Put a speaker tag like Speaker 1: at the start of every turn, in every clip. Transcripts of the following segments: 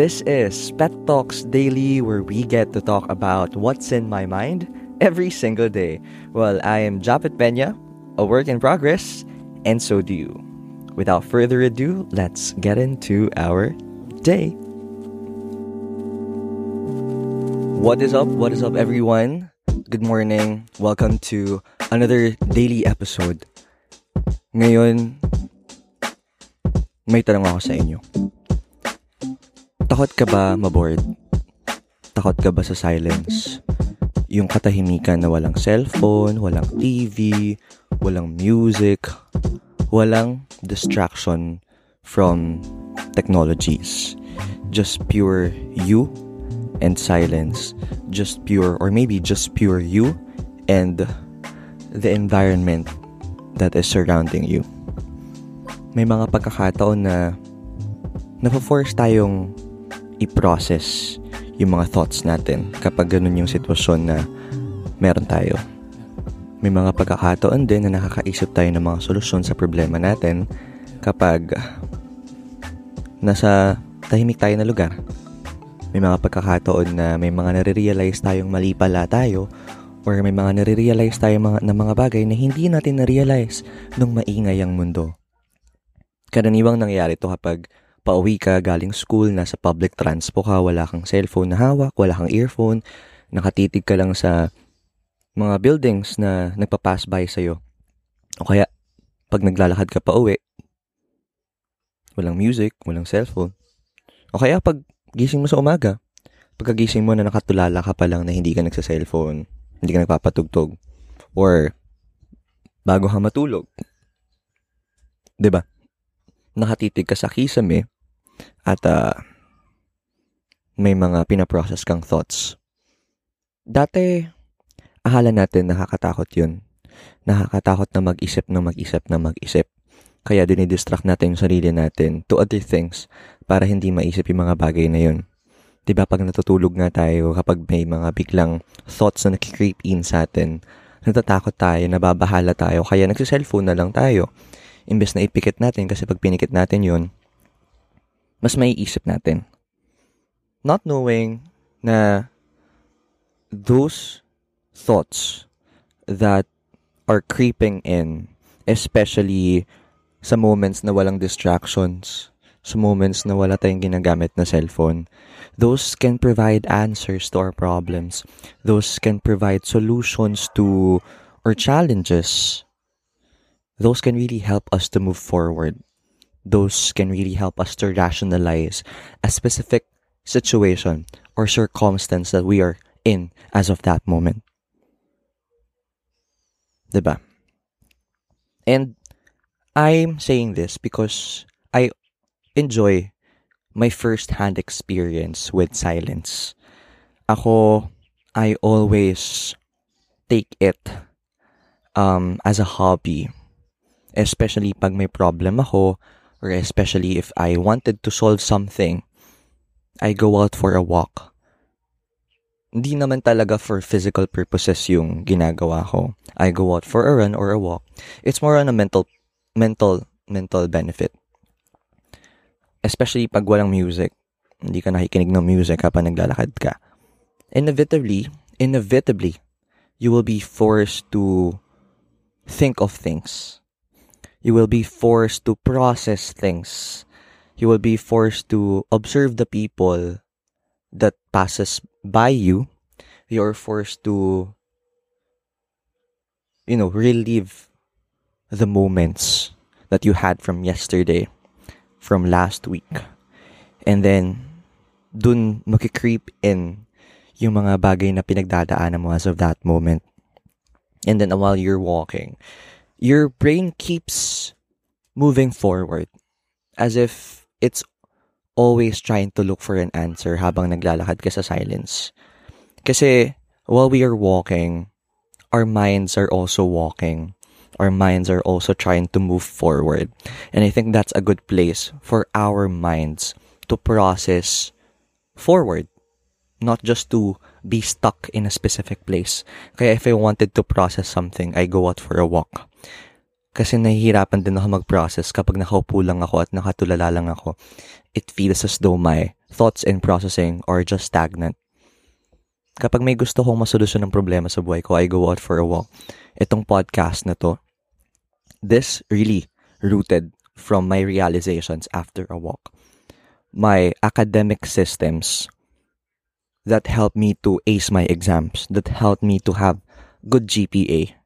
Speaker 1: This is Pet Talks Daily, where we get to talk about what's in my mind every single day. Well, I am Japet Pena, a work in progress, and so do you. Without further ado, let's get into our day. What is up? What is up, everyone? Good morning. Welcome to another daily episode. Ngayon, may tanong ako sa inyo. Takot ka ba maboard? Takot ka ba sa silence? Yung katahimikan na walang cellphone, walang TV, walang music, walang distraction from technologies. Just pure you and silence. Just pure, or maybe just pure you and the environment that is surrounding you. May mga pagkakataon na napo-force tayong i-process yung mga thoughts natin kapag ganun yung sitwasyon na meron tayo. May mga pagkakataon din na nakakaisip tayo ng mga solusyon sa problema natin kapag nasa tahimik tayo na lugar. May mga pagkakataon na may mga nare-realize tayong mali pala tayo or may mga nare-realize tayo mga, na mga bagay na hindi natin na-realize nung maingay ang mundo. Karaniwang nangyayari to kapag pauwi ka galing school, nasa public transpo ka, wala kang cellphone na hawak, wala kang earphone, nakatitig ka lang sa mga buildings na nagpa-pass by sa'yo. O kaya, pag naglalakad ka pa uwi, walang music, walang cellphone. O kaya, pag gising mo sa umaga, pagkagising mo na nakatulala ka pa lang na hindi ka nagsa-cellphone, hindi ka nagpapatugtog, or bago ka matulog. ba? Nakatitig ka sa kisame at uh, may mga pinaprocess kang thoughts. Dati, akala natin nakakatakot yun. Nakakatakot na mag-isip na mag-isip na mag-isip. Kaya dinidistract natin yung sarili natin to other things para hindi maisip yung mga bagay na yun. Diba pag natutulog nga tayo, kapag may mga biglang thoughts na nakikreep in sa atin, natatakot tayo, nababahala tayo, kaya nagsiselfone na lang tayo imbes na ipikit natin kasi pag pinikit natin yun, mas maiisip natin. Not knowing na those thoughts that are creeping in, especially sa moments na walang distractions, sa moments na wala tayong ginagamit na cellphone, those can provide answers to our problems. Those can provide solutions to our challenges those can really help us to move forward. Those can really help us to rationalize a specific situation or circumstance that we are in as of that moment. Diba? And I'm saying this because I enjoy my first-hand experience with silence. Ako, I always take it um, as a hobby especially pag may problem ako or especially if I wanted to solve something, I go out for a walk. Hindi naman talaga for physical purposes yung ginagawa ko. I go out for a run or a walk. It's more on a mental mental mental benefit. Especially pag walang music. Hindi ka nakikinig ng music kapag naglalakad ka. Inevitably, inevitably, you will be forced to think of things you will be forced to process things. You will be forced to observe the people that passes by you. You're forced to, you know, relive the moments that you had from yesterday, from last week. And then, dun makikreep in yung mga bagay na pinagdadaanan mo as of that moment. And then while you're walking, your brain keeps moving forward as if it's always trying to look for an answer habang naglalakad ka sa silence. Kasi while we are walking, our minds are also walking. Our minds are also trying to move forward. And I think that's a good place for our minds to process forward, not just to be stuck in a specific place. Kaya if I wanted to process something, I go out for a walk. Kasi nahihirapan din ako mag-process kapag nakaupo lang ako at nakatulala lang ako. It feels as though my thoughts and processing are just stagnant. Kapag may gusto kong masolusyon ng problema sa buhay ko, I go out for a walk. Itong podcast na to, this really rooted from my realizations after a walk. My academic systems that helped me to ace my exams, that helped me to have good GPA,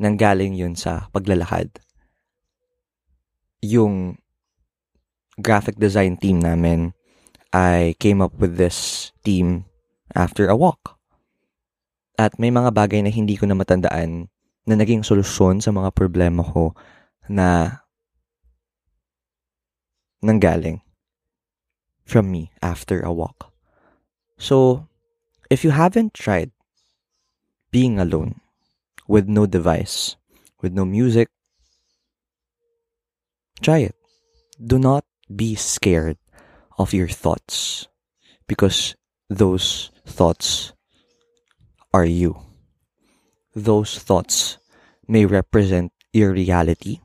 Speaker 1: nanggaling yun sa paglalakad. Yung graphic design team namin, I came up with this team after a walk. At may mga bagay na hindi ko na matandaan na naging solusyon sa mga problema ko na nanggaling from me after a walk. So, if you haven't tried being alone with no device, with no music, try it. Do not be scared of your thoughts because those thoughts are you. Those thoughts may represent your reality,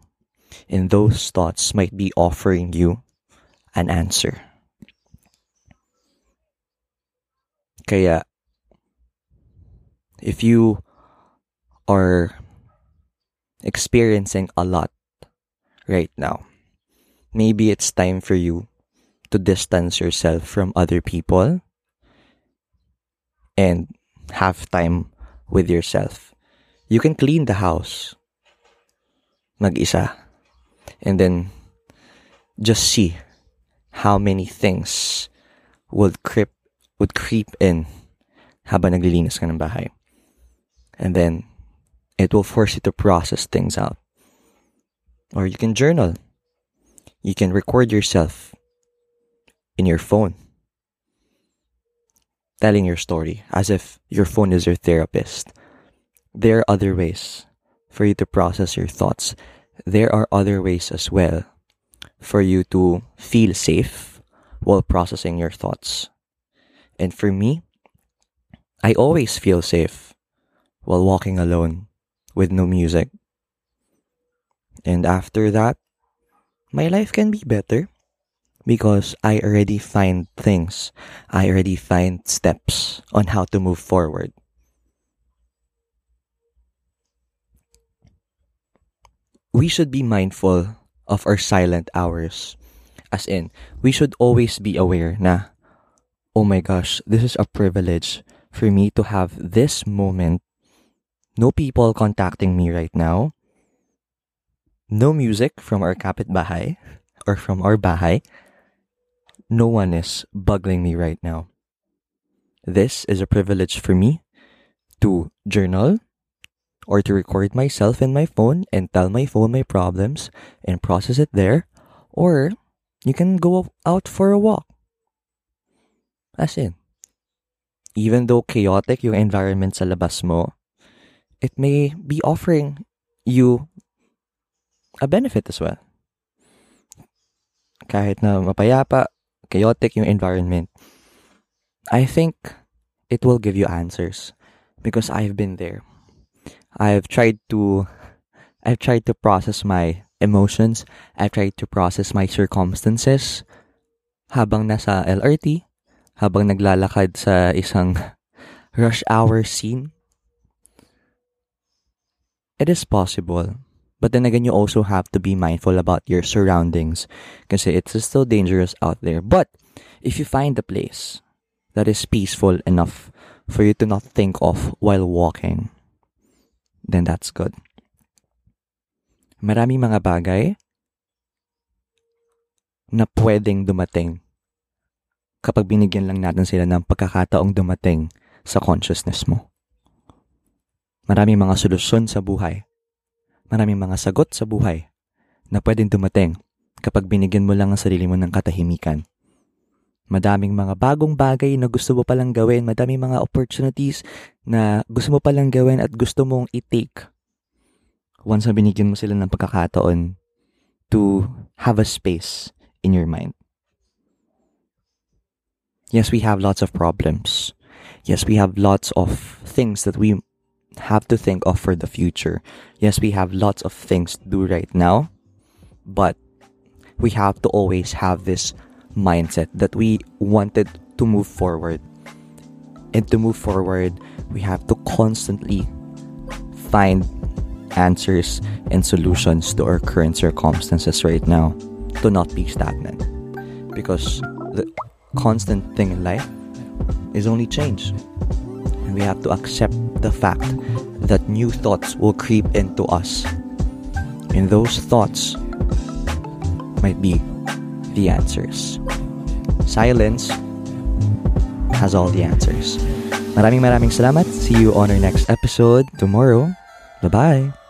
Speaker 1: and those thoughts might be offering you an answer. Kaya, if you are experiencing a lot right now, maybe it's time for you to distance yourself from other people and have time with yourself. You can clean the house mag-isa and then just see how many things would creep would creep in habang naglilinis ka ng bahay. And then it will force you to process things out. Or you can journal. You can record yourself in your phone telling your story as if your phone is your therapist. There are other ways for you to process your thoughts. There are other ways as well for you to feel safe while processing your thoughts. And for me, I always feel safe while walking alone with no music. And after that, my life can be better because I already find things. I already find steps on how to move forward. We should be mindful of our silent hours. As in, we should always be aware na, oh my gosh, this is a privilege for me to have this moment. No people contacting me right now. No music from our kapitbahay or from our bahay. No one is bugging me right now. This is a privilege for me to journal or to record myself in my phone and tell my phone my problems and process it there. Or you can go out for a walk. As in, even though chaotic yung environment sa labas mo, it may be offering you a benefit as well. Kahit na mapayapa, chaotic yung environment, I think it will give you answers because I've been there. I've tried to I've tried to process my emotions. I've tried to process my circumstances habang nasa LRT, habang naglalakad sa isang rush hour scene. It is possible. But then again, you also have to be mindful about your surroundings because it's still dangerous out there. But if you find a place that is peaceful enough for you to not think of while walking, then that's good. Marami mga bagay na pwedeng dumating kapag binigyan lang natin sila ng pagkakataong dumating sa consciousness mo. Marami mga solusyon sa buhay maraming mga sagot sa buhay na pwedeng dumating kapag binigyan mo lang ang sarili mo ng katahimikan. Madaming mga bagong bagay na gusto mo palang gawin, madaming mga opportunities na gusto mo palang gawin at gusto mong i-take. Once na binigyan mo sila ng pagkakataon to have a space in your mind. Yes, we have lots of problems. Yes, we have lots of things that we have to think of for the future. Yes, we have lots of things to do right now, but we have to always have this mindset that we wanted to move forward. And to move forward, we have to constantly find answers and solutions to our current circumstances right now to not be stagnant. Because the constant thing in life is only change. We have to accept the fact that new thoughts will creep into us. And those thoughts might be the answers. Silence has all the answers. Maraming maraming salamat. See you on our next episode tomorrow. Bye-bye.